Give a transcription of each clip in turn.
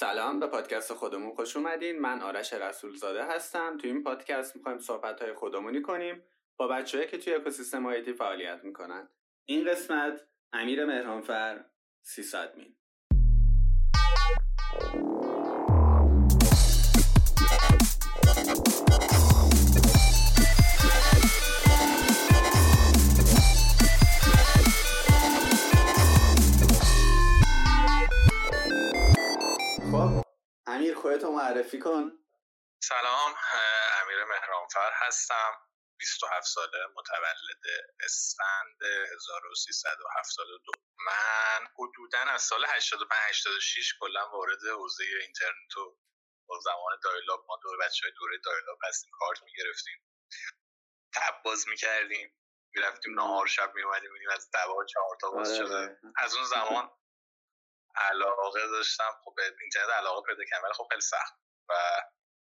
سلام به پادکست خودمون خوش اومدین. من آرش رسولزاده هستم. تو این پادکست می‌خوایم صحبت های خودمونی کنیم. با بچههایی که توی اکوسیستم آیتی فعالیت می‌کنن. این قسمت امیر مهرانفر 300 مین امیر خودتو معرفی کن. سلام امیر مهرانفر هستم. 27 ساله متولد اسفند 1372 من حدودا از سال 85 86 کلا وارد حوزه اینترنت و با زمان دایلاب ما دور بچه های دوره دایلاب هستیم کارت می‌گرفتیم. تب باز می‌کردیم. می‌رفتیم نهار شب میومدیم میدیم از دوا چهار تا باز آره، شده. آره. از اون زمان علاقه داشتم. خب به اینترنت علاقه پیدا کردم ولی خب خیلی سخت و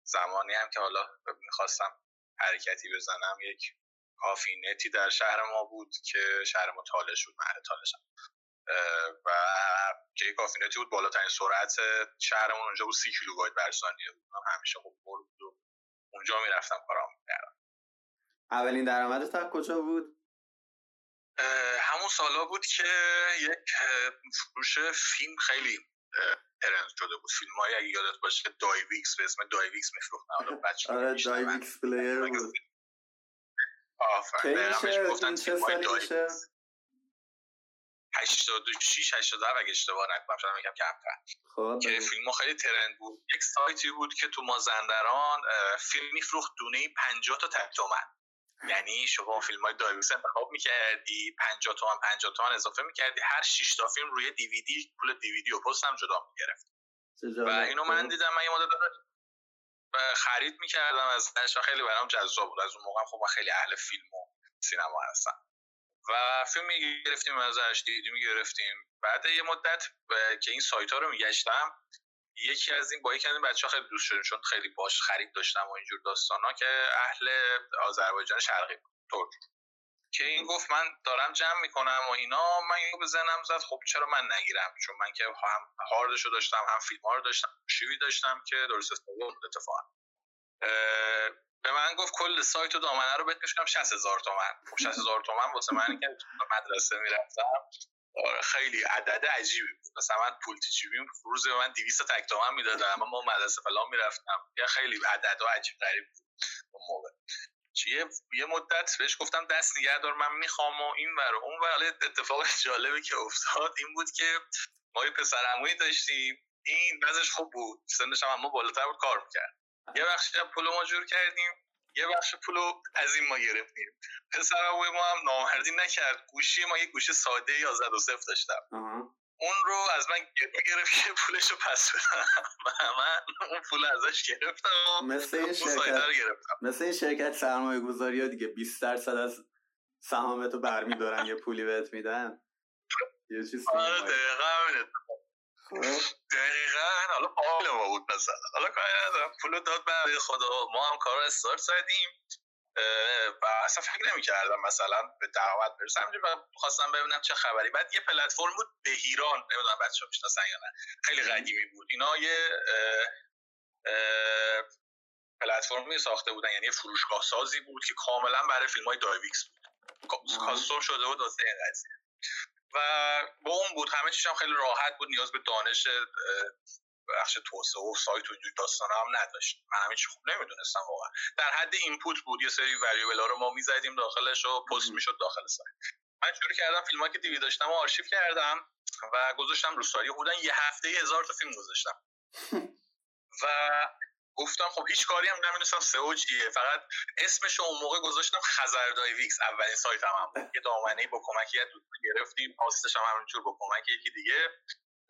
زمانی هم که حالا می‌خواستم حرکتی بزنم یک کافی نتی در شهر ما بود که شهر ما تالش بود محل تالشم و که یک کافی نتی بود بالاترین سرعت شهرمون اونجا بود سی کیلوبایت بر ثانیه بود. همیشه خب بود و اونجا می‌رفتم کارام می‌کردم. اولین درآمدت از کجا بود؟ همون سالا بود که یک فروش فیلم خیلی trend شده بود. فیلم های اگه یادت باشه DivX به اسم DivX میفروختن. بچه آره DivX player بود. آفرین. این چه تیم های DivX. میشه 86 87 اگه اشتباه نکنم شاید میگم کمتر. خب که فیلم خیلی trend بود. یک سایتی بود که تو مازندران فیلم میفروخت دونه 50 تا تک تومن. یعنی شما فیلم های دایویکس انتخاب می‌کردی 50 تومن 50 تومن اضافه می‌کردی هر 6 تا فیلم روی دیویدی پول دیویدی و پست هم جدا می‌گرفت. و. اینو من دیدم من یه مدت و خرید می‌کردم ازش و خیلی برام جذاب بود. از اون موقع خب من خیلی اهل فیلم و سینما هستم. و فیلم می‌گرفتیم ازش دیدی می‌گرفتیم. بعد یه مدت که این سایت ها رو میگشتم یکی از این با یکی از این بچه ها خیلی دوست شدیم چون خیلی باش خرید داشتم و اینجور داستان ها که اهل آذربایجان شرقی بود ترک. که این گفت من دارم جمع می‌کنم و اینا من اینو به ذهنم زد خب چرا من نگیرم؟ چون من که هم هاردشو داشتم هم فیلم ها رو داشتم شیوی داشتم که درست استفاده بود اتفاقا. به من گفت کل سایت و دامنه رو بهت میشونم 60 هزار تومن. خب 60 هزار تومن واسه من که مدرسه می‌رفتم. خیلی عدد عجیبی بود. مثلا من پول تیچیبیم روز من 200 تک تومن می‌دادم اما ما مدرسه فلان می‌رفتم. یا خیلی عدد و عجیب غریب بود اون موقع. یه یه مدت بهش گفتم دست نگه دار من می‌خوام و این و اون حالا اتفاق جالبی که افتاد این بود که ما یه پسر عمویی داشتیم. این وضعش خوب بود. سنش هم اما بالاتر بود کار می‌کرد. یه بخش پول ما جور کردیم. یه بخش پولو از این ما گرفتیم. پسر عموی ما هم نامردی نکرد. گوشی ما یه گوشی ساده 11 و صفر داشتم. اون رو از من گرفت گرفت که پولش رو پس بدم. من اون پول ازش گرفتم و مثل این شرکت گرفتم. مثل این شرکت سرمایه گذاری ها دیگه 20 درصد از سهامتو برمیدارن یه پولی بهت میدن. یه چیز آره دقیقا همینه. دقیقا. حالا حال ما بود مثلا. حالا کاری ندارم. پول داد به خدا. ما هم کار رو استارت زدیم. و اصلا فکر نمی کردم مثلا به درآمد برسم. و خواستم ببینم چه خبری. بعد یه پلتفرم بود بهیران نمی‌دونم بچه ها می‌شناسن یا نه. خیلی قدیمی بود. اینا یه پلتفرمی ساخته بودن. یعنی فروشگاه سازی بود که کاملا برای فیلم های DivX بود. آها. custom شده بود واسه این قضیه. و با اون بود. همه چیش هم خیلی راحت بود نیاز به دانش بخش توسعه و سایت و اینجور داستان هم نداشت. من همین چی خوب نمی‌دونستم واقعا. در حد input بود. یه سری variable ها رو ما می‌زدیم داخلش و پست. می‌شد داخل سایت. من شروع کردم فیلم که دیوی داشتم و آرشیو کردم و گذاشتم رو سایت یه هفته هزار تا فیلم گذاشتم. و گفتم خب هیچ کاری هم نمی‌دونستم سئو چیه فقط اسمش اون موقع گذاشتم خزر DivX اولین سایتم هم بود. یه دامنه با کمک یه دوست گرفتیم. host ش هم همینجور با کمک یکی دیگه.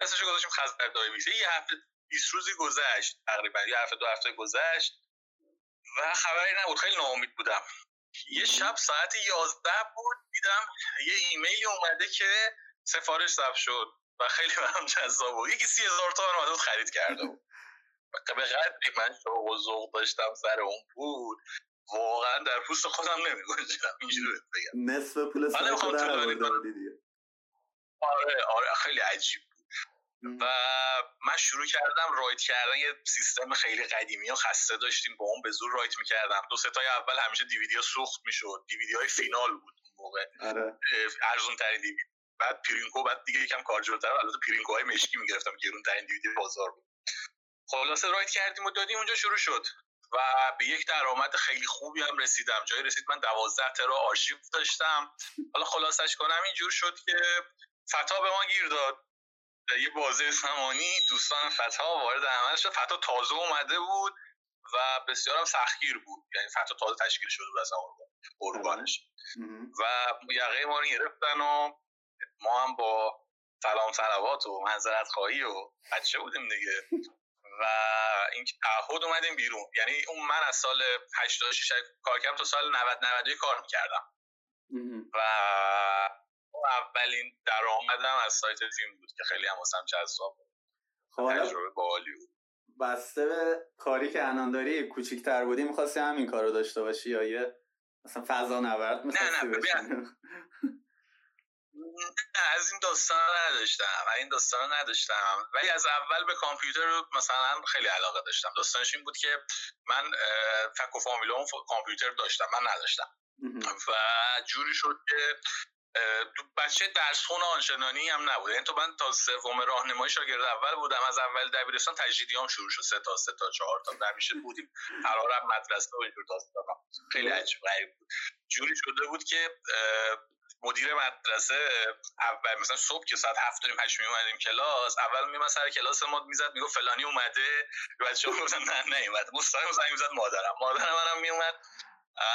اسمش گذاشتیم خزر DivX یه هفته 20 روزی گذشت تقریبا. یه هفته دو هفته گذشت و خبری نبود. خیلی ناامید بودم. یه شب ساعت 11 بود دیدم یه ایمیلی اومده که سفارش ثبت شد و خیلی برام جذاب بود. یکی سی هزار تومن اومده بود خرید کرده بود. به قدری من شوق و ذوق داشتم سر اون بود واقعا در پوست خودم نمیگنجیدم اینجوری بگم. نصف پول. بودی دیگه. آره آره خیلی عجیب بود. و من شروع کردم رایت کردن یه سیستم خیلی قدیمی و خسته داشتیم با اون به زور رایت می‌کردم. دو ستای اول همیشه دیویدیو سوخت می‌شد دیویدی های فینال بود اون موقع. آره. ارزون ترین دیویدی بعد Princo بعد دیگه یکم کار جلوتر البته Princo های مشکی می‌گرفتم گرون ترین دیویدی بازار بود. خلاصه write کردیم و دادیم اونجا شروع شد. و به یک درآمد خیلی خوبی هم رسیدم. جایی رسید من دوازده ترا آرشیو داشتم. حالا خلاصش کنم اینجور شد که فتا به ما گیر داد. یه بازه زمانی دوستان فتا وارد عمل شد. فتا تازه اومده بود و بسیار هم سختگیر بود. یعنی فتا تازه تشکیل شده بود از ارگانش و یقه ما رو گرفتن و ما هم با سلام سلوات و منظرت خواهی و بچه بودیم دیگه. و این تعهد اومدیم بیرون. یعنی اون من از سال 86 کار کردم تا سال 90 92 کار می‌کردم. و اولین درآمدم از سایت فیلم بود که خیلی هم واسم جذاب بود. خب تجربه باحالی بود. بسته به کاری که الان داری کوچیک‌تر بودی می‌خواستی همین کارو داشته باشی یا یه مثلا فضا نورد نه نه از این داستان نداشتم این داستان نداشتم. ولی از اول به کامپیوتر رو مثلا خیلی علاقه داشتم. داستانش این بود که من فک و فامیلا کامپیوتر داشتم من نداشتم. و جوری شد که بچه درس خون آنچنانی هم نبود. یعنی تو من تا سوم راهنمایی شاگرد اول بودم از اول دبیرستان تجدیدیام شروع شد. سه تا سه تا چهار تا همیشه بودیم. قرارم مدرسه و اینجور داستان خیلی عجیب غریب بود. جوری شده بود که مدیر مدرسه اول مثلا صبح که ساعت هفت داریم هشت می اومدیم کلاس اول می سر کلاس ما می‌زد می‌گفت فلانی اومده. بچه‌ها می‌گفتن نه نه اومد. مستقیم زنگ می‌زد مادرم. مادرم منم میومد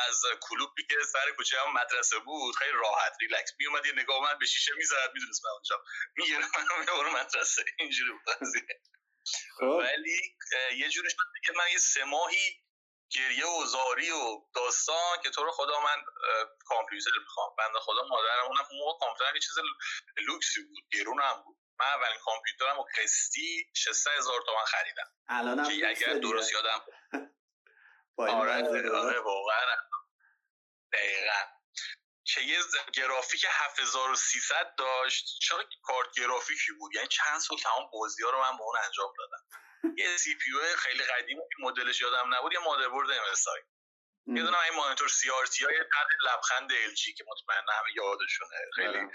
از کلوبی که سر کوچه هم مدرسه بود خیلی راحت ریلکس. می اومد یه نگاه من به شیشه می‌زد می‌دونست من اونجا می‌گیره منو مدرسه. اینجوری بود خب. ولی یه جوری شد که من یه سه ماهی گریه و زاری و داستان که تو رو خدا من کامپیوتر می‌خوام. بنده خدا مادرم اونم اون موقع کامپیوتر چیز لوکسی بود گرون هم بود. من اولین کامپیوترم و قسطی 600 هزار تومن خریدم. الان که اگر درست یادم آره آره واقعا. دقیقا. که یه گرافیک 7300 داشت. چرا کارت گرافیکی بود؟ یعنی چند سال تمام بازی ها رو من با اون انجام دادم. یه CPU خیلی قدیمی مدلش یادم نبود یه مادربرد MSI یه دونه این مانیتور CRT های لبخند LG که مطمئنا همه یادشونه. خیلی آره.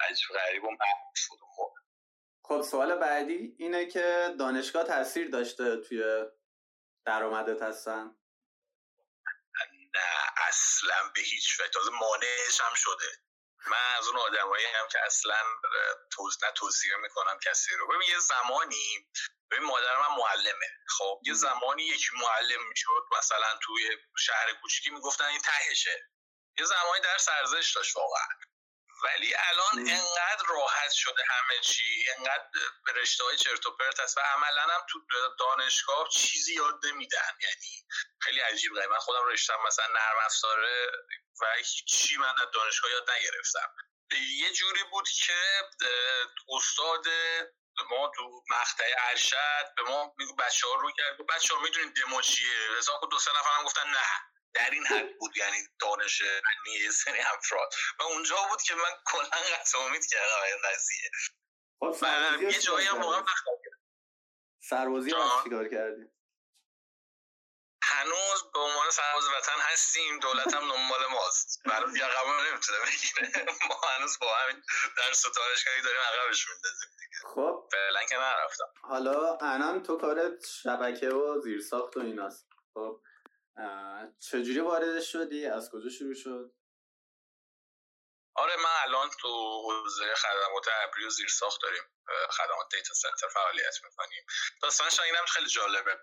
عجیب غریب و بود خب سوال بعدی اینه که دانشگاه تاثیر داشته توی درآمدت هستن؟ نه اصلا به هیچ وجه تازه مانعش هم شده. من از اون آدمایی هم که اصلا توز نه توصیه می‌کنم کسی رو. ببین یه زمانی ببین مادر من معلمه. خب یه زمانی یکی معلم می‌شد مثلا توی شهر کوچیکی می‌گفتن این تهشه. یه زمانی در ارزش داشت واقعا. ولی الان انقدر راحت شده همه چی انقدر رشته های چرت و پرت هست و عملا هم تو دانشگاه چیزی یاد نمیدن. یعنی خیلی عجیب من خودم رشتم مثلا نرم افزاره و هیچی من از دانشگاه یاد نگرفتم. یه جوری بود که استاد ما تو مقطع ارشد به ما میگو بچه ها رو کرد. بچه ها می‌دونین دمو چیه؟ حساب دو سه نفر هم گفتن نه. در این حد بود یعنی دانش فنی سری افراد. و اونجا بود که من کلا قطع امید کردم این قضیه. خب، یه جایی هم واقعا سربازی رو چیکار کردی؟ هنوز به عنوان سرباز وطن هستیم دولت هم دنبال ماست. برای قبول نمی‌تونه بگیره. ما هنوز با همین در ستارشگاهی داریم عقبش میندازیم دیگه. خب. فعلا که نرفتم. حالا الان تو کارت شبکه و زیرساخت و ایناست. خب چجوری وارد شدی؟ از کجا شروع شد؟ آره من الان تو حوزه خدمات ابری و زیرساخت داریم خدمات دیتا سنتر فعالیت می‌کنیم. داستانش اینم خیلی جالبه.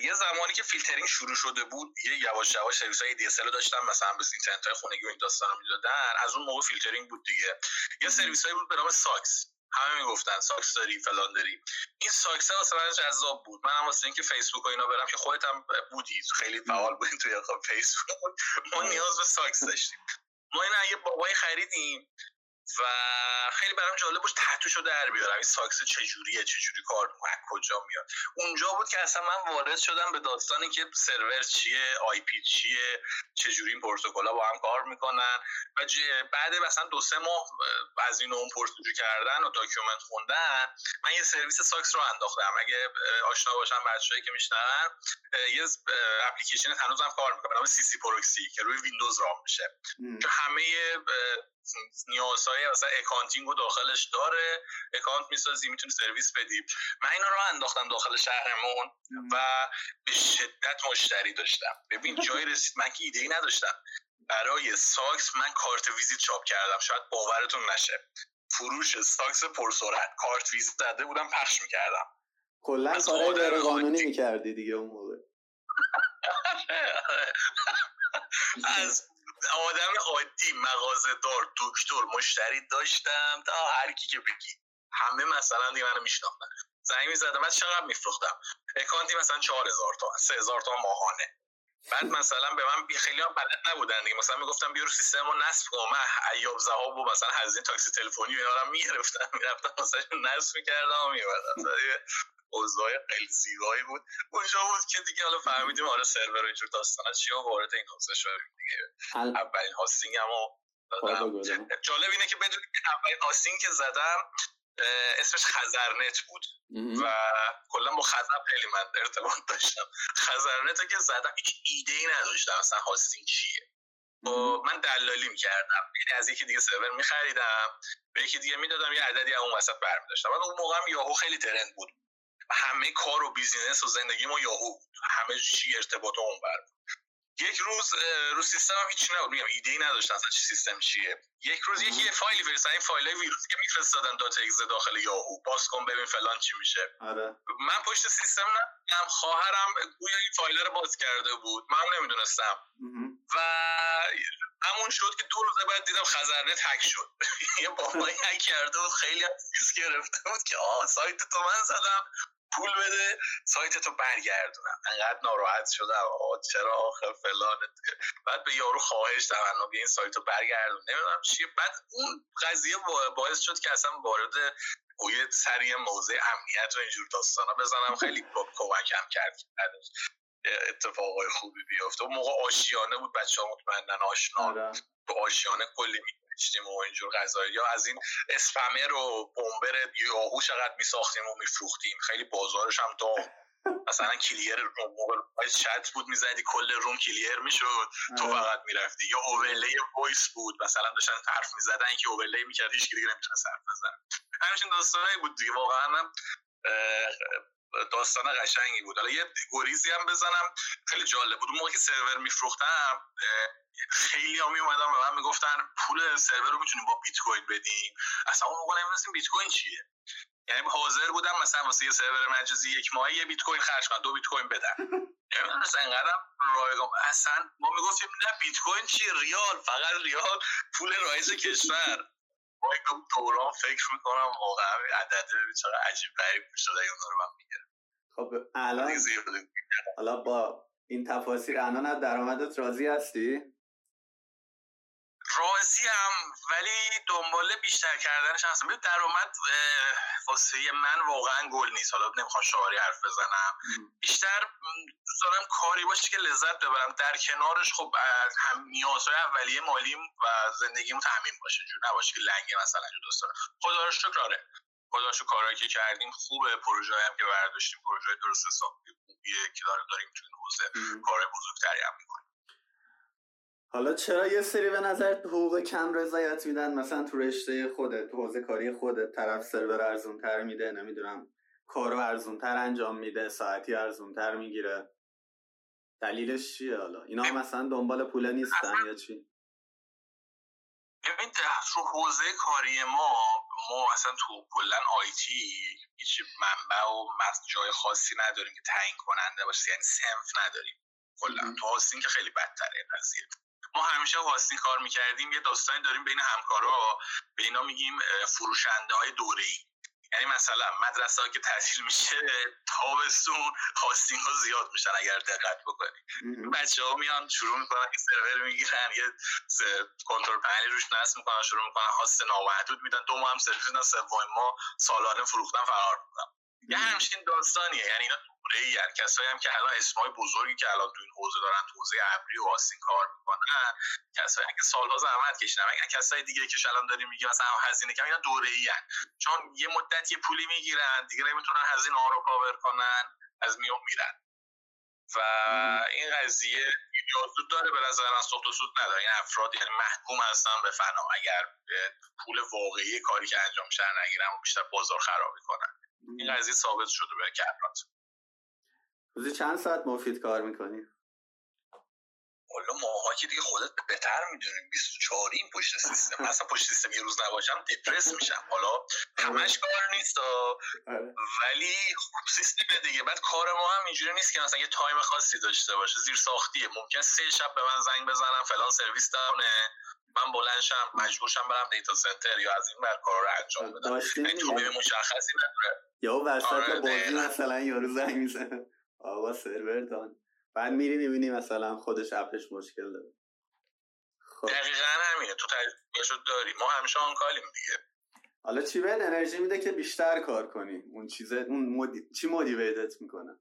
یه زمانی که فیلترینگ شروع شده بود یه یواش یواش سرویس های DSL داشتن مثلا به اینترنت های خونگی و این داستان می‌دادن. از اون موقع فیلترینگ بود دیگه. یه سرویس بود به نام SOCKS. همه می‌گفتن SOCKS داری فلان داری. این SOCKS واسه من جذاب بود. من هم واسه اینکه فیسبوک و اینا برم که خودت هم بودی. خیلی فعال بودین توی خب فیسبوک ما نیاز به SOCKS داشتیم. ما این یه بابای خریدیم و خیلی برام جالب بود تهشو در بیارم. این SOCKS چجوریه؟ چجوری کار می‌کنه؟ کجا میاد؟ اونجا بود که اصلا من وارد شدم به داستانی که سرور چیه IP چیه چجوری این پروتکل‌ها با هم کار می‌کنن. و بعد مثلا دو سه ماه از این اون پرسجو کردن و document خوندن من یه سرویس SOCKS رو انداختم. اگه آشنا باشن بچه‌هایی که میشنون یه اپلیکیشن هنوزم کار می‌کنه به نام CCProxy که روی ویندوز run میشه. که همه نیازهای مثلا accounting رو داخلش داره. اکانت می‌سازی می‌تونی سرویس بدی. من اینا رو انداختم داخل شهرمون و به شدت مشتری داشتم. ببین جای رسید من که ایده ای نداشتم. برای SOCKS من کارت ویزیت چاپ کردم. شاید باورتون نشه. فروش SOCKS پرسرعت کارت ویزیت زده بودم پخش می‌کردم. کلا کارهای غیر قانونی می‌کردی دیگه اون موقع. از آدم عادی مغازه دار دکتر مشتری داشتم. تا هر کی که بگی. همه مثلا دیگه منو میشناختن. زنگ می‌زدم من چقدر میفروختم؟ اکانتی مثلا 4000 تومن 3000 تومن ماهانه. بعد مثلا به من خیلی هم بلد نبودن دیگه. مثلا می‌گفتم بیارو سیستم رو نصب کن. من ایاب زهاب و مثلا هزینه تاکسی تلفنی اینا رو می‌گرفتم. می‌رفتم مثلا نصب می‌کردم و میبردم اوضاع خیلی زیبایی بود. اونجا بود که دیگه حالا فهمیدیم آره سرور اینجور داستانا چی و وارد این حوزه شدیم دیگه. اولین hosting هم و جالب اینه که بدونید اولین hosting که زدم اسمش خزرنت بود و کلا با خزر خیلی من ارتباط داشتم. خزرنت که زدم هیچ ایده ای نداشتم. اصلا hosting چیه؟ و من دلالی می‌کردم. یعنی از یکی دیگه سرور میخریدم به یکی دیگه می‌دادم یه عددی اون وسط برمی داشتم اون موقع هم یاهو خیلی trend بود. همه کار و business و زندگی ما یاهو بود. همه چی ارتباط اون بر یک روز رو سیستم هم هیچی نبود. میگم ایده ای نداشتن اصلا سیستم چیه. یک روز یکی یه فایلی فرستادن این فایل های ویروسی که میفرستادن dot exe داخل یاهو. باز کن ببین فلان چی میشه. آره. من پشت سیستم نبودم. خواهرم گویا این فایل رو باز کرده بود. من نمی‌دونستم. و همون شد که دو روز بعد دیدم خزرنت هک شد. یه بابایی هک کرده بود خیلی هم گرفته بود که آه سایت تو من زدم. پول بده سایت تو برگردونم. انقدر ناراحت شدم. چرا آخه فلان؟ بعد به یارو خواهش تمنا بیا این سایت رو برگردون. نمی‌دونم چیه. بعد اون قضیه باعث شد که اصلا وارد یه سری موضع امنیت و اینجور داستانا بزنم. خیلی کمکم کرد اتفاقای خوبی بیفته اون موقع آشیانه بود بچه ها مطمئنن آشنا آره. آشیانه کلی میگشتیم و اینجور قضایا یا از این spammer و bomber یاهو چقدر میساختیم و میفروختیم. خیلی بازارش هم داغ. مثلا clear room chat بود می‌زدی کل room clear می‌شد. تو آره. فقط می‌رفتی. یا overlay voice بود. مثلا داشتن حرف می‌زدن که overlay می‌کرد هیچ دیگه نمی‌تونه حرف بزنه. همچین داستانایی بود دیگه. واقعا داستان قشنگی بود. حالا یه گریزی هم بزنم. خیلی جالب بود. موقع که سرور میفروختم خیلی ها می اومدن به من می‌گفتن پول سرور رو می‌تونیم با بیت کوین بدیم. اصلا اون موقع نمی‌دونستیم بیت کوین چیه. یعنی حاضر بودم مثلا واسه یه سرور مجازی یک ماهی یه بیت کوین خرج کنم دو بیت کوین بدن مثلا اینقدر رایگان اصلا ما می‌گفتیم نه بیت کوین چی؟ ریال فقط ریال پول رایج کشور. تو دوران فکر می‌کنم واقعا عدد چرا عجیب غریب شده اون رو من می‌گیره خب الان حالا با این تفاصیل الان درآمدت راضی هستی؟ راضی هم ولی دنبال بیشتر کردنش هستم. ببین درآمد واسه من واقعا گل نیست. حالا نمی‌خوام شعاری حرف بزنم. بیشتر دوست دارم کاری باشه که لذت ببرم. در کنارش خب هم نیازهای اولیه مالیم و زندگیمو تامین باشه. جور نباشه که لنگ مثلا جو دوست دارم. خدا رو شکر آره. خدا شکر کارهایی که کردیم خوبه. پروژه هم که برداشتیم پروژه درست حسابی خوبیه که داریم تو این حوزه. کار بزرگتری هم می‌کنیم. حالا چرا یه سری به نظر حقوق کم رضایت میدن؟ مثلا تو رشته خودت تو حوزه کاری خودت طرف سرور ارزون تر میده نمی‌دونم کارو ارزون تر انجام میده ساعتی ارزون تر می‌گیره. دلیلش چیه حالا؟ اینا مثلا دنبال پول نیستن یا چی؟ ببین تو حوزه کاری ما ما اصلا تو کلا IT هیچ منبع و جای خاصی نداریم که تعیین کننده باشه یعنی صنف نداریم کلا. تو hosting که خیلی بدتره قضیه. ما همیشه hosting کار می‌کردیم یه داستانی داریم بین همکارا. به اینا میگیم فروشنده های دوره ای یعنی مثلا مدرسه ها که تعطیل میشه تابستون hosting ها زیاد میشن اگر دقت بکنی. بچه ها میان شروع می‌کنن یه سرور می‌گیرن یه کنترل پنلی روش نصب می‌کنن شروع می‌کنن هاست نامحدود میدن. دو ماه هم سرویس میدن سوم ما سالانه فروختن فرار می‌کنن. یه همچین داستانیه. یعنی اینا ای یعنی کسایی هم که الان اسمای بزرگی که الان تو این حوزه دارن تو حوزه ابری و آسین کار می‌کنن کسایی که سالها زحمت کشیدن. اگر کسای دیگه که الان داریم میگیم مثلا هزینه کم اینا دوره ای یعنی. چون یه مدت یه پولی می‌گیرن دیگه نمی‌تونن هزینه ها رو کاور کنن از میون میرن. و این قضیه نیاز داره به نظر من سخت و سود نداره. این افراد یعنی محکوم هستن به فنا. اگر پول واقعی کاری که انجام میشه نگیرن و بیشتر بازار خرابی کنن. این قضیه ثابت شده به کرات روزی چند ساعت مفید کار می‌کنی؟ والا ماها که دیگه خودت بهتر می‌دونیم. 24 این پشت سیستم. مثلا پشت سیستم یه روز نباشم دپرس میشم. حالا همش کار نیست آره. ولی خوب سیستم دیگه. بعد کار ما هم اینجوری نیست که مثلا یه time خاصی داشته باشه. زیر ساختیه. ممکن سه شب به من زنگ بزنم فلان سرویس down ه من بلندشم مجبورشم برم data center یا از این بر کار رو انجام بدم. time مشخصی نداره یا وسط آره بازی مثلا یارو زنگ می‌زنه. آقا سرور down. بعد میری می‌بینی مثلا خودش app ش مشکل داره. خب. دقیقا همینه. تو تجربه داری. ما همیشه آن کالیم دیگه. حالا چی بهت انرژی میده که بیشتر کار کنی؟ اون چیزه اون مدی... چی موتیویتت می‌کنه؟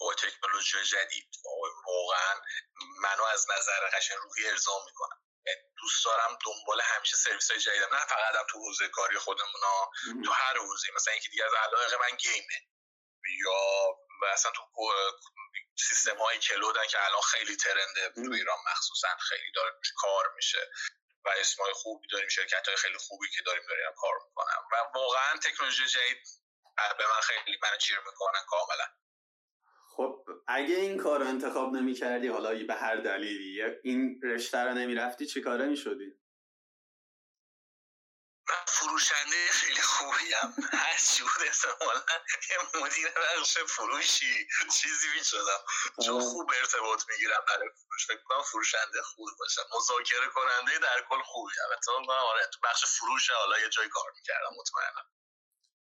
با تکنولوژی جدید. واقعا منو از نظر قشن روحی ارضا می‌کنم دوست دارم دنبال همیشه سرویس های جدیدم. نه فقط هم تو حوزه کاری خودمون تو هر حوزه مثلا یکی دیگه از علاقه من گیمه. یا اصلا تو سیستم های کلودن که الان خیلی ترنده تو ایران مخصوصا خیلی داره کار میشه و اسمای خوبی داریم شرکت های خیلی خوبی که داریم داریم کار می‌کنم و واقعا تکنولوژی جدید به من خیلی من چیر می‌کنن کاملا خب اگه این کار رو انتخاب نمی کردی حالا به هر دلیلی این رشته رو نمی رفتی چی کاره می شدی؟ من فروشنده خیلی خوبیم. هر چی بود احتمالا یه مدیر بخش فروشی. چیزی می شدم چون. خوب ارتباط می‌گیرم برای فروش. فکر کنم فروشنده خوب باشم. مذاکره کننده در کل خوبی هم آره تو بخش فروش حالا یه جای کار می‌کردم مطمئنم.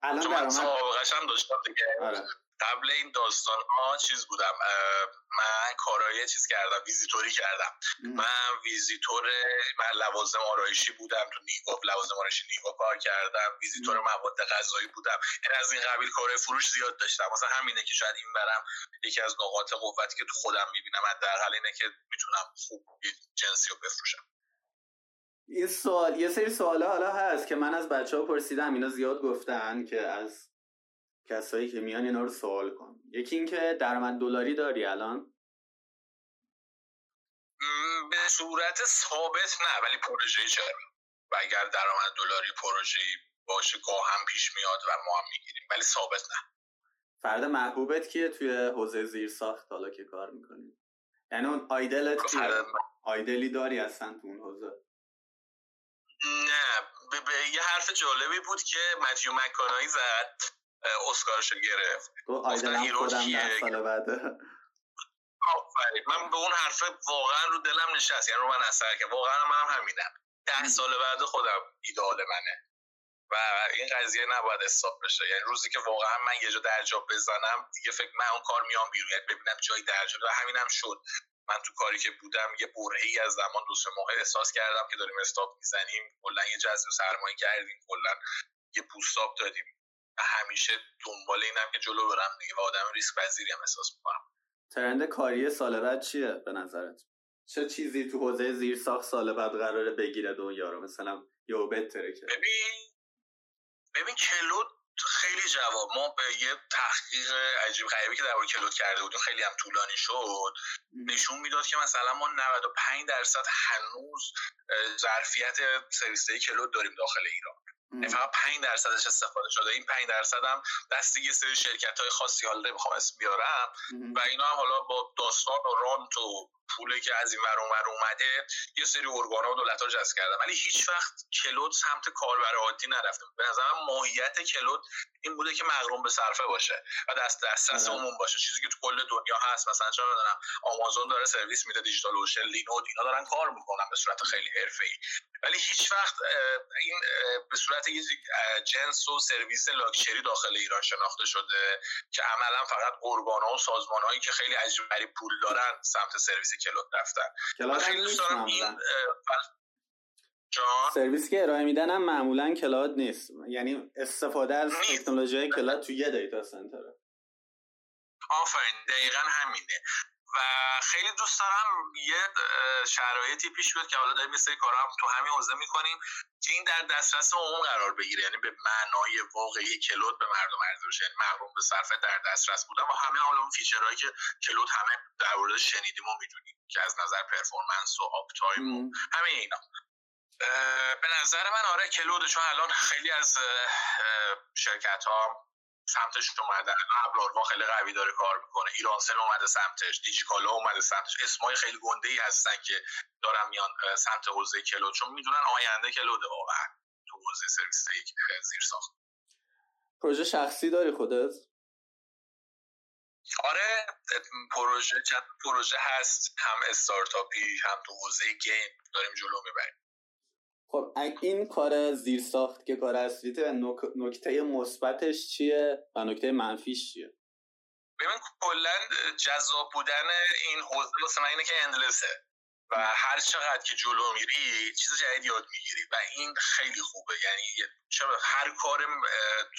الان در هم داشتم دیگه. آره. قبل این داستان ها چیز بودم من کارهای چیز کردم ویزیتوری کردم. من ویزیتور من لوازم آرایشی بودم تو نیگا لوازم آرایشی نیگا کار کردم. ویزیتور مواد غذایی بودم. این از این قبیل کار فروش زیاد داشتم. مثلا همینه که شاید این برم یکی از نقاط قوتی که تو خودم می‌بینم حداقل اینه که می‌تونم خوب جنسی رو بفروشم. این سوال یه سری سوال حالا هست که من از بچه ها پرسیدم اینا زیاد گفتن که از کسایی که میان اینا رو سوال کن. یکی اینکه درآمد دلاری داری الان؟ به صورت ثابت نه ولی پروژه چرا؟ و اگر درآمد دلاری پروژه باشه گاه هم پیش میاد و ما هم می‌گیریم ولی ثابت نه. فرد محبوبت کیه توی حوزه زیر ساخت حالا که کار می‌کنی. یعنی اون آیدلت کیه؟ آیدلی داری اصلا تو اون حوزه؟ نه به یه حرف جالبی بود که متیو مکانایی زد اسکارشو گرفت. گفتن هیرو کیه؟ من به اون حرف واقعا رو دلم نشست یعنی رو من اثر که واقعا من هم همینم. ده سال بعد خودم ایدال منه. و این قضیه نباید حساب بشه. یعنی روزی که واقعا من یه جا درجا بزنم دیگه فکر من اون کار میام بیرون یعنی ببینم جای درجا و همینم شد. من تو کاری که بودم یه برهی از زمان دو سه ماه احساس کردم که داریم استاپ می‌زنیم. کلا یه جذب سرمایه کردیم. کلا یه بوستاپ دادیم. همیشه دنبال اینم که جلو برم. دیگه و آدم ریسک پذیری هم احساس می‌کنم. ترند کاری سال بعد چیه به نظرت؟ چه چیزی تو حوزه زیر ساخت سال بعد قراره بگیره دنیا رو؟ مثلا یا بهتره که. ببین ببین کلود خیلی جواب. ما به یه تحقیق عجیب غریبی که در کلود کرده بودیم خیلی هم طولانی شد نشون می‌داد که مثلا ما 95 درصد هنوز ظرفیت سرویس کلود داریم داخل ایران. یعنی فقط 5 درصدش استفاده شده. این 5 درصد هم دست یه سری شرکت های خاصی حالا نمی‌خوام اسم بیارم. و اینا هم حالا با داستان و رانت و پولی که از این ور اومده یه سری ارگان و دولت ها جذب کردن. ولی هیچ وقت کلود سمت کاربر عادی نرفته. به نظرم ماهیت کلود این بوده که مغروم به صرفه باشه و دست دسترس آره. عموم باشه. چیزی که تو کل دنیا هست مثلا چه می‌دونم آمازون داره سرویس میده دیجیتال اوشن لینود اینا دارن کار می‌کنن به صورت خیلی حرفه‌ای. ولی هیچ وقت این به صورت یک جنس و سرویس لاکچری داخل ایران شناخته شده که عملا فقط قربان و سازمان هایی که خیلی عجیب پول دارن سمت سرویس کلود رفتن. خیلی دوست دارم این جان؟ سرویس که ارائه میدن هم معمولا cloud نیست. یعنی استفاده از تکنولوژی cloud تو یه data center ه. آفرین دقیقا همینه. و خیلی دوست دارم یه شرایطی پیش بیاد که حالا داریم یه سری کارا هم تو همین حوزه می‌کنیم که این در دسترس عموم قرار بگیره. یعنی به معنای واقعی cloud به مردم عرضه بشه یعنی مقرون به صرفه در دسترس بودن و همه حالا اون feature هایی که cloud همه در مورد شنیدیم و می‌دونیم که از نظر performance و uptime و همه اینا. به نظر من آره cloud چون الان خیلی از شرکت ها سمتش اومدن ابرآروان خیلی قوی داره کار می‌کنه. ایرانسل اومده سمتش. دیجیکالا اومده سمتش. اسمای خیلی گنده ای هستن که دارن میان سمت حوزه cloud چون می‌دونن آینده cloud واقعا. تو حوزه سرویس زیر ساخت پروژه شخصی داری خودت؟ آره. پروژه پروژه هست. هم استارتاپی هم تو حوزه گیم داریم جلو می‌بریم. خب این کار زیر ساخت که کار اصلیت نکته مثبتش چیه و نکته منفیش چیه؟ ببین کلا جذاب بودن این حوزه واسه من اینه که اندلسه و هر چقدر که جلو میری چیز جدید یاد می‌گیری و این خیلی خوبه. یعنی هر کار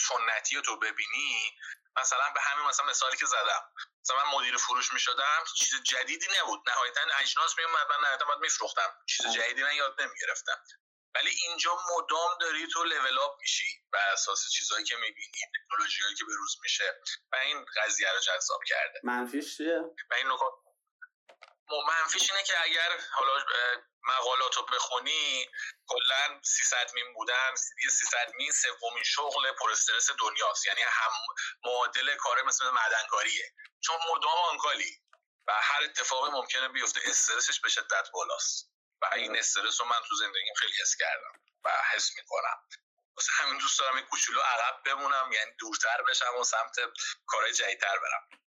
سنتی رو تو ببینی مثلا به همین مثلا مثالی که زدم. مثلا من مدیر فروش می‌شدم چیز جدیدی نبود. نهایتا اجناس میومد من نهایتا باید میفروختم. چیز جدیدی من یاد نمی‌گرفتم. ولی اینجا مدام داری تو لول اپ میشی بر اساس چیزهایی که می‌بینی تکنولوژی که به روز میشه و این قضیه رو جذاب کرده. منفیش چیه؟ و این نکات منفیش اینه که اگر حالا مقالات رو بخونی کلا 300 مین بودن یه 300 مین سومین شغل پر استرس دنیاست. یعنی هم معادل کار مثل معدنکاریه. چون مدام آنکالی و هر اتفاقی ممکنه بیفته استرسش به شدت بالاست. و این استرس رو من تو زندگیم خیلی حس کردم و حس می‌کنم. واسه همین دوست دارم این کوچولو عقب بمونم یعنی دورتر بشم و سمت کارهای جدیدتر برم.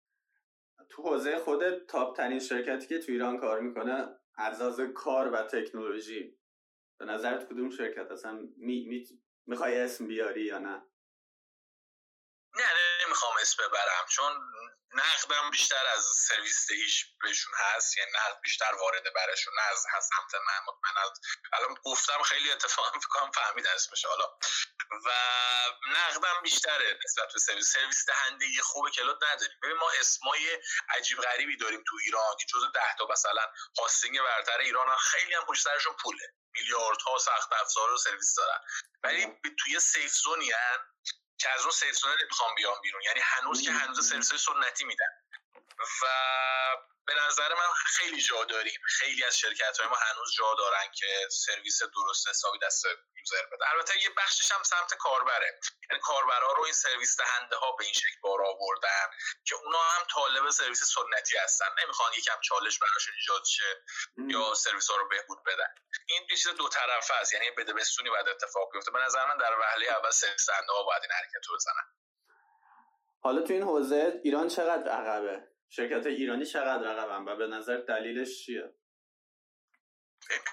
تو حوزه خودت تاپ ترین شرکتی که تو ایران کار می‌کنه از کار و تکنولوژی. به نظرت کدوم شرکت؟ اصلا می, می... می‌خوای اسم بیاری یا نه؟ نه نمی‌خوام اسم ببرم چون نقدم بیشتر از سرویس دهیش بهشون هست یعنی نقد بیشتر وارده برشون نه از سمت من مطمئن الان گفتم خیلی اتفاقا فکرم فهمید اسمش. حالا و نقدم بیشتره نسبت به سرویس. سرویس دهنده یه خوب کلود نداریم. ببین ما اسمای عجیب غریبی داریم تو ایران که جزو ده تا مثلا hosting برتر ایران خیلی هم پشت سرشون پوله. میلیاردها سخت افزار و سرویس دارن. ولی توی safe zone ی که از اون سرویس نمی‌خوام بیام بیرون. یعنی هنوز که هنوز سرویس سنتی میدن. و به نظر من خیلی جا داریم. خیلی از شرکت های ما هنوز جا دارن که سرویس درست حسابی دست user بده البته یه بخشش هم سمت کاربره. یعنی کاربرها رو این سرویس دهنده ها به این شکل بار آوردن که اونا هم طالب سرویس سنتی هستن. نمی‌خوان یکم چالش براشون ایجاد شه یا سرویس ها رو بهبود بدن. این یه چیز دو طرفه است. یعنی بده بستونی باید اتفاق بیفته. به نظر من در وهله اول سرویس دهنده ها باید این حرکت رو بزنن. حالا تو این حوزه ایران چقدر عقبه؟ شرکت ایرانی چقدر عقبن و به نظر دلیلش چیه؟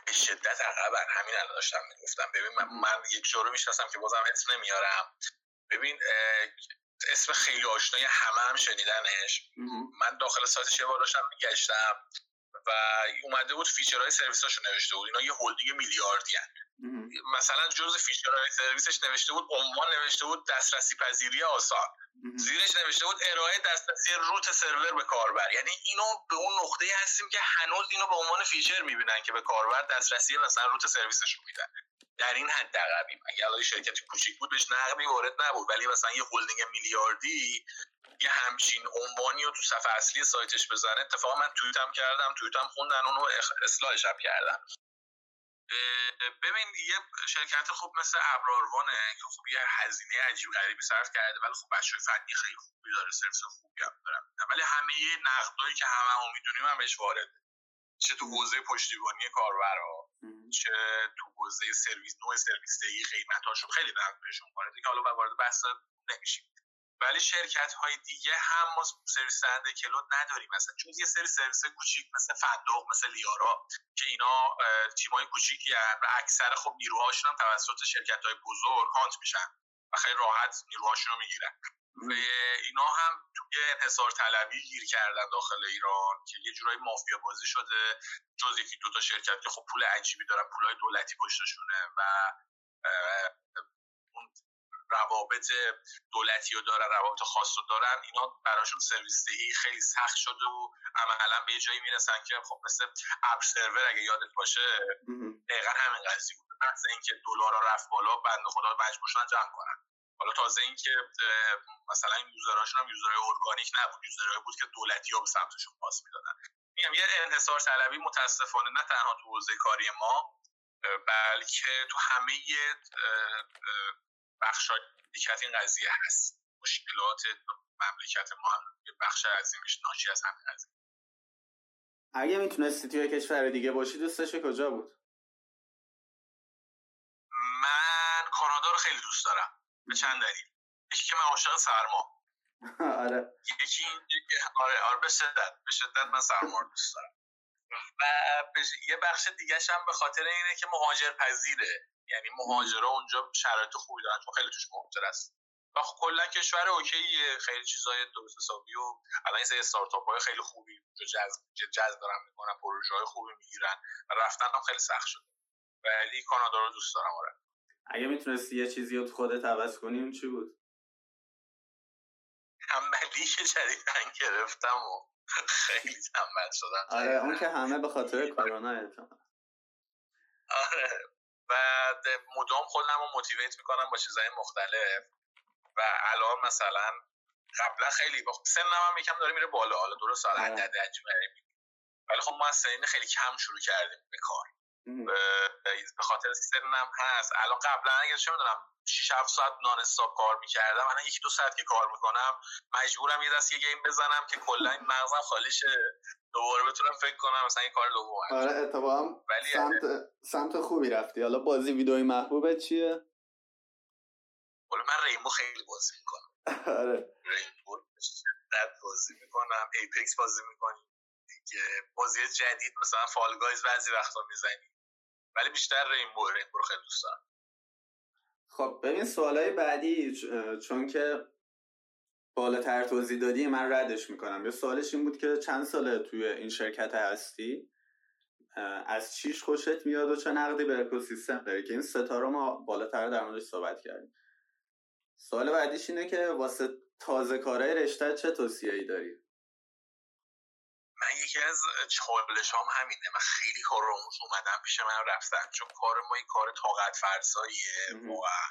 به شدت عقبن. همین الان داشتم می‌گفتم. ببین من, من یک جورو می‌شناسم که بازم اسم نمیارم. ببین اسم خیلی آشنایی همه هم شنیدنش. من داخل سایتش یه بار داشتم میگشتم. و اومده بود feature های سرویساشو نوشته بود. اینا یه هلدینگ میلیاردی. مثلا جز feature های سرویسش نوشته بود عنوان نوشته بود دسترسی پذیری آسان زیرش نوشته بود ارائه دسترسی root سرور به کاربر. یعنی اینو به اون نقطه هستیم که هنوز اینو به عنوان feature می‌بینن که به کاربر دسترسی مثلا root سرویسشون میدن. در این حد عقبیم. اگر شرکتی کوچیک بود بهش نقدی وارد نبود. ولی مثلا یه هلدینگ میلیاردی یه همچین عنوانی رو تو صفحه اصلی سایتش بزنه. اتفاقا من توییتم کردم توییتم خوندن اونو اصلاحش هم کردن ببین یه شرکت خوب مثل ابراروانه که خوب یه هزینه عجیب غریبی صرف کرده ولی خب بچه فنی خیلی خوبی داره سرویس خوبی هم دارم ولی همه نقدایی که همه هم می‌دونیم هم بهش وارده. چه تو حوزه پشتیبانی کاربرا چه تو حوزه سرویس نوع سرویس دهی قیمتاشون خیلی نقد بهشون وارده. که حالا وارد بحث نمیشیم. ولی شرکت های دیگه هم ما سرویس دهنده کلود نداریم. مثلا چون یه سری سرویس کوچیک مثل فندق مثل لیارا که اینا تیمای کوچیکی و اکثر خب نیروهاشون هم توسط شرکت های بزرگ کانت میشن و خیلی راحت نیروهاشون رو می‌گیرن. و اینا هم توی انحصار طلبی گیر کردن داخل ایران که یه جورایی مافیا بازی شده. جز یکی دوتا شرکت که خب پول عجیبی دارن پولای دولتی پشتشونه و روابط دولتی رو دارن روابط خاص رو دارن اینا براشون سرویس دهی خیلی سخت شده و عملا به یه جایی می‌رسن که خب مثل اپ سرور اگه یادت باشه دقیقا همین قضیه بود. مثل اینکه دلار رفت بالا بند خدا مجبور شدن جمع کنن. حالا تازه اینکه مثلا این یوزرهاشون هم یوزرهای ارگانیک نبود. یوزرهایی بود که دولتی ها به سمتشون پاس می‌دادن. میگم یه انحصار طلبی متاسفانه نه تنها تو حوزه کاری ما بلکه تو همه بخش مملکت این قضیه هست. مشکلات مملکت ما هم بخش عظیمش ناشی از همین قضیه. اگه می‌تونستی توی کشور دیگه باشی دوستش کجا بود؟ من کانادا رو خیلی دوست دارم. به چند دلیل؟ یکی که من عاشق سرما. آره. یکی آره آره به شدت به شدت من سرما رو دوست دارم. و یه بخش دیگه هم به خاطر اینه که مهاجر پذیره. یعنی مهاجرا اونجا شرایط خوبی دارن چون خیلی توش مهاجر است. و خب کلا کشور اوکیه خیلی چیزای درست حسابی و الان این استارتاپ های خیلی خوبی جذب جذب دارن می‌کنن پروژه های خوبی می‌گیرن و رفتن هم خیلی سخت شده. ولی کانادا رو دوست دارم آره. اگه می‌تونستی یه چیزی رو خودت عوض کنی اون چی بود؟ تنبلی که جدیدن گرفتم و خیلی تنبل شدم آره اون که همه به خاطر کرونا آره و مدام خودم رو موتیویت می‌کنم با چیزهای مختلف. و الان مثلا قبلا خیلی با سنم هم یکم داره میره بالا. حالا درست سال. عدد عجیب ولی خب ما از سنین خیلی کم شروع کردیم به کار. به خاطر سنم هست. الان قبلا اگر چه می‌دونم 6 7 ساعت non-stop کار می‌کردم. الان یکی دو ساعت که کار می‌کنم مجبورم یه دست یه game بزنم که کلا این مغزم خالی شه دوباره بتونم فکر کنم مثلا این کار دوم آره اتفاقا ولی سمت سمت خوبی رفتی. حالا بازی ویدئوی محبوبت چیه؟ حالا من ریمو خیلی بازی می‌کنم. آره. ریمو بازی می‌کنم. Apex بازی می‌کنیم. دیگه بازی جدید مثلا فال گایز بعضی وقتا می‌زنیم. ولی بیشتر رینبو رینبو رو خیلی دوست دارم. خب ببین سوالای بعدی چون که بالاتر توضیح دادی من ردش می‌کنم. یه سوالش این بود که چند ساله توی این شرکت هستی؟ از چیش خوشت میاد و چه نقدی به اکوسیستم داری؟ که این ستاره ما بالاتر در موردش صحبت کردیم. سوال بعدیش اینه که واسه تازه کارهای رشته چه توصیه‌ای داری؟ من یکی از چالش هم همینه. من خیلی کار آموز اومدم پیش من رفتن چون کار ما این کار طاقت فرساییه واقعا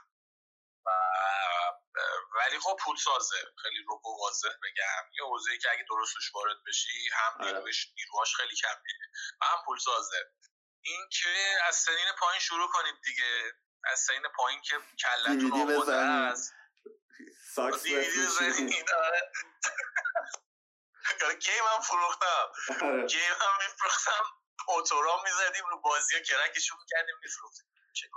و ولی خب پول سازه. خیلی رو واضح بگم. یه حوزه که اگه درستش وارد بشی هم آره. نیروش نیروهاش خیلی کم و هم پول سازه. این که از سنین پایین شروع کنید دیگه. از سنین پایین که کلتون آماده است. ساکس گیم هم فروختم. آره. گیم هم میفروختم. اوتورا می‌زدیم رو بازی ها کرکشون می‌کردیم میفروختیم.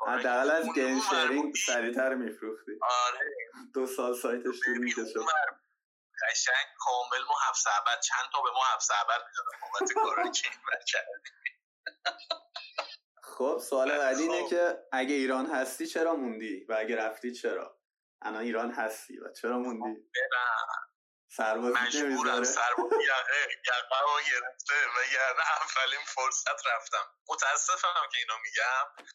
حداقل از گیم شیرینگ سریعتر میفروختی. آره. دو سال سایتش طول می‌کشه قشنگ کامل ما هفت سعبت چند تا به ما هفت سعبت می‌دادن بابت کارایی که این خب سوال بعدی اینه خب. که اگه ایران هستی چرا موندی؟ و اگه رفتی چرا؟ الان ایران هستی و چرا موندی؟ سربازی مجبورم سربازی یقه گرفته و یعنی اولین فرصت رفتم. متاسفم که اینو میگم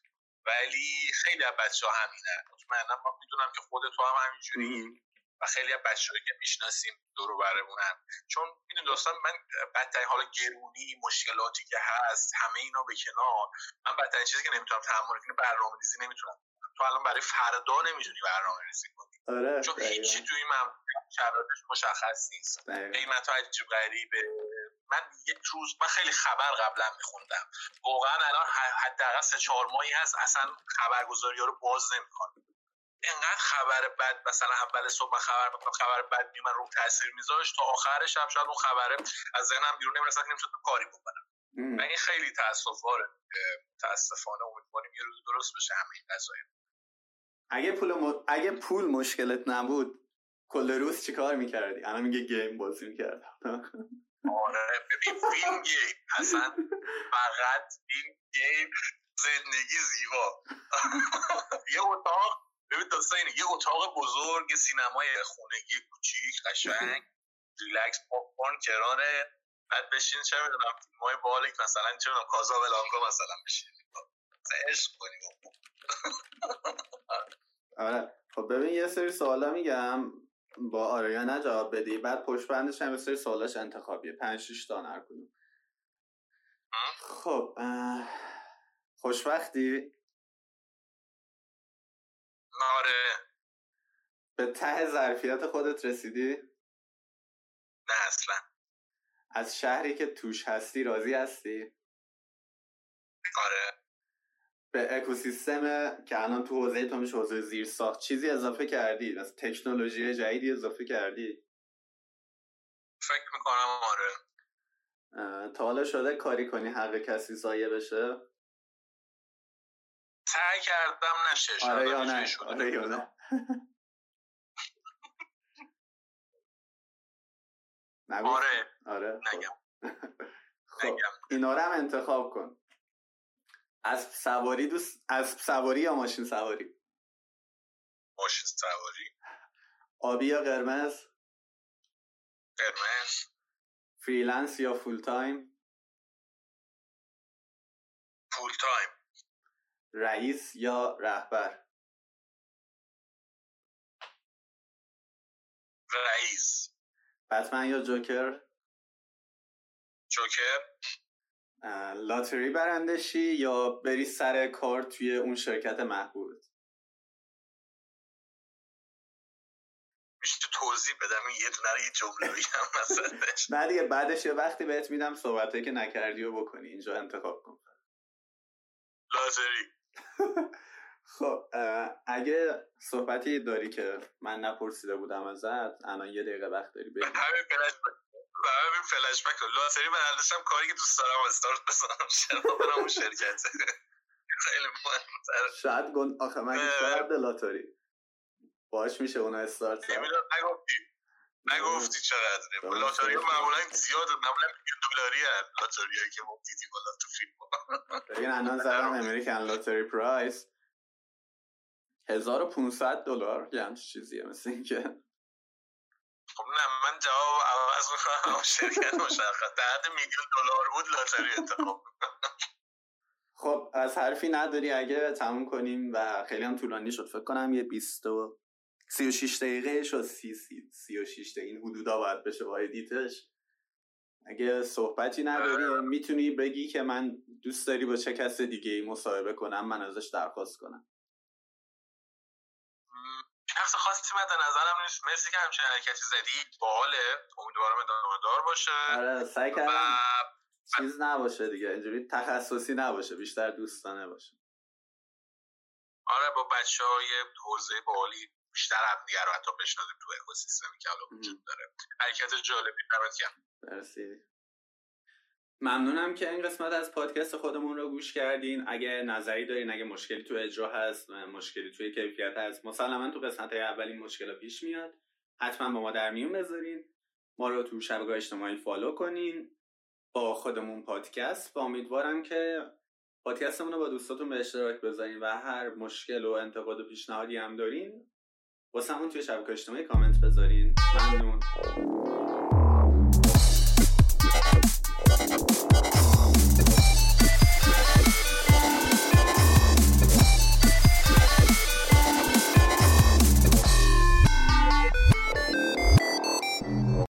ولی خیلی از بچه ها همینه. مطمئنم ما می‌دونم که خود تو هم همینجوری. و خیلی از بچه که می‌شناسیم دورو برمونن. چون میدون دوستان من بدترین حالا گرونی مشکلاتی که هست همه اینا به کنار. من بدترین چیزی که نمی‌تونم تحمل کنم برنامه ریزی نمی‌تونم. تو الان برای فردا نمی‌تونی برنامه ریزی کنی. آره چون هیچی توی من شرایطش مشخص نیست. قیمت ها عجیب غریبه من یک روز من خیلی خبر قبلا میخوندم. واقعا الان حداقل سه چهار ماهی هست اصلا خبرگزاری ها رو باز نمی‌کنه انقدر خبر بد مثلا اول صبح خبر می‌کنم خبر بد می من رو تاثیر میذاشت تا آخر شب شاید اون خبره از ذهنم بیرون نمی‌رسد که نمی‌شد کاری بکنم. من این خیلی تاسفباره متاسفانه امیدواریم یه روز درست بشه همین قضایی اگه پول اگه پول مشکلت نبود کل روز چیکار می‌کردی؟ الان میگه گیم بازی می‌کردم. آره ببین فیلم گیم. اصلا فقط فیلم گیم زندگی زیبا. یه اتاق ببین داستان اینه یه اتاق بزرگ یه سینمای خونگی کوچیک قشنگ ریلکس پاپ کورن بعد بشین چه می‌دونم فیلمای بالی مثلا چه می‌دونم کازابلانکا مثلا بشین. عشق کنیم. آره. خب ببین یه سری سوالا میگم. با یا نه جواب بدی. بعد پشت بندش هم یه سری سوالاش انتخابیه. پنج شیش تا هر کدوم. خب خوشبختی؟ آره. به ته ظرفیت خودت رسیدی؟ نه اصلا. از شهری که توش هستی راضی هستی؟ آره. به اکوسیستم که الان تو حوزه تو میشه حوزه زیر ساخت چیزی اضافه کردی؟ از تکنولوژی جدیدی اضافه کردی؟ فکر می‌کنم آره. تا حالا شده کاری کنی حق کسی زایه بشه؟ سعی کردم نشه آره یا نه آره یا نه. آره. آره خب. نگم. خب اینا رو هم انتخاب کن. از سواری دوست از سواری یا ماشین سواری؟ ماشین سواری. آبی یا قرمز؟ قرمز. freelance یا full time فول تایم رئیس یا رهبر؟ رئیس. بتمن یا جوکر؟ جوکر. لاتری برندشی یا بری سر کار توی اون شرکت محبوبت میشه توضیح بدم یه دونه یه جمله بگم مثلا نه دیگه بعدش یه وقتی بهت میدم صحبته که نکردی و بکنی اینجا انتخاب کن. لاتری. خب اگه صحبتی داری که من نپرسیده بودم ازت الان یه دقیقه وقت داری بگی همین فلش همین فلش بک لاتری برداشتم کاری که دوست دارم استارت بزنم. چرا برم اون شرکت. خیلی مهمتر شاید گند آخه من شاید لاتری. باش میشه اونا استارت نگفتی. نگفتی چقدره لاتاری معمولا زیاد معمولا دلاری لاتاری که ما دیدیم بالا تو فیلم ببین الان زدم امریکن لاتری پرایس 1500 دلار. یه همچه چیزیه مثل اینکه. خب نه من جواب عوض می‌کنم. شرکت مشخص. در میلیون دلار بود لاتاری انتخاب خب از حرفی نداری اگه تموم کنیم و خیلی هم طولانی شد. فکر کنم یه 20 و 36 دقیقه شد. سی سی 36 دقیقه. این حدودا باید بشه با edit ش. اگه صحبتی نداری می‌تونی بگی که من دوست داری با چه کس دیگه ای مصاحبه کنم من ازش درخواست کنم. شخص خاصی من نظرم نیست. مرسی که همچین حرکتی زدی. باحاله. امیدوارم ادامه دار باشه. آره سعی کردم چیز نباشه دیگه. اینجوری تخصصی نباشه. بیشتر دوستانه باشه. آره با بچه های حوزه بالی بیشتر هم دیگر رو حتی بشناسیم تو اکوسیستمی که الان وجود داره. حرکت جالبی دمت گرم مرسی. ممنونم که این قسمت از پادکست خودمون رو گوش کردین. اگه نظری دارین اگه مشکلی تو اجرا هست مشکلی توی کیفیت هست مسلما تو قسمت های اول این مشکل پیش میاد. حتما با ما در میون بذارین. ما رو تو شبکه اجتماعی فالو کنین. با خودمون پادکست. و امیدوارم که پادکستمون رو با دوستاتون به اشتراک بذارین و هر مشکل و انتقاد و پیشنهادی هم دارین واسه همون توی شبکه اجتماعی کامنت بذارین. ممنون.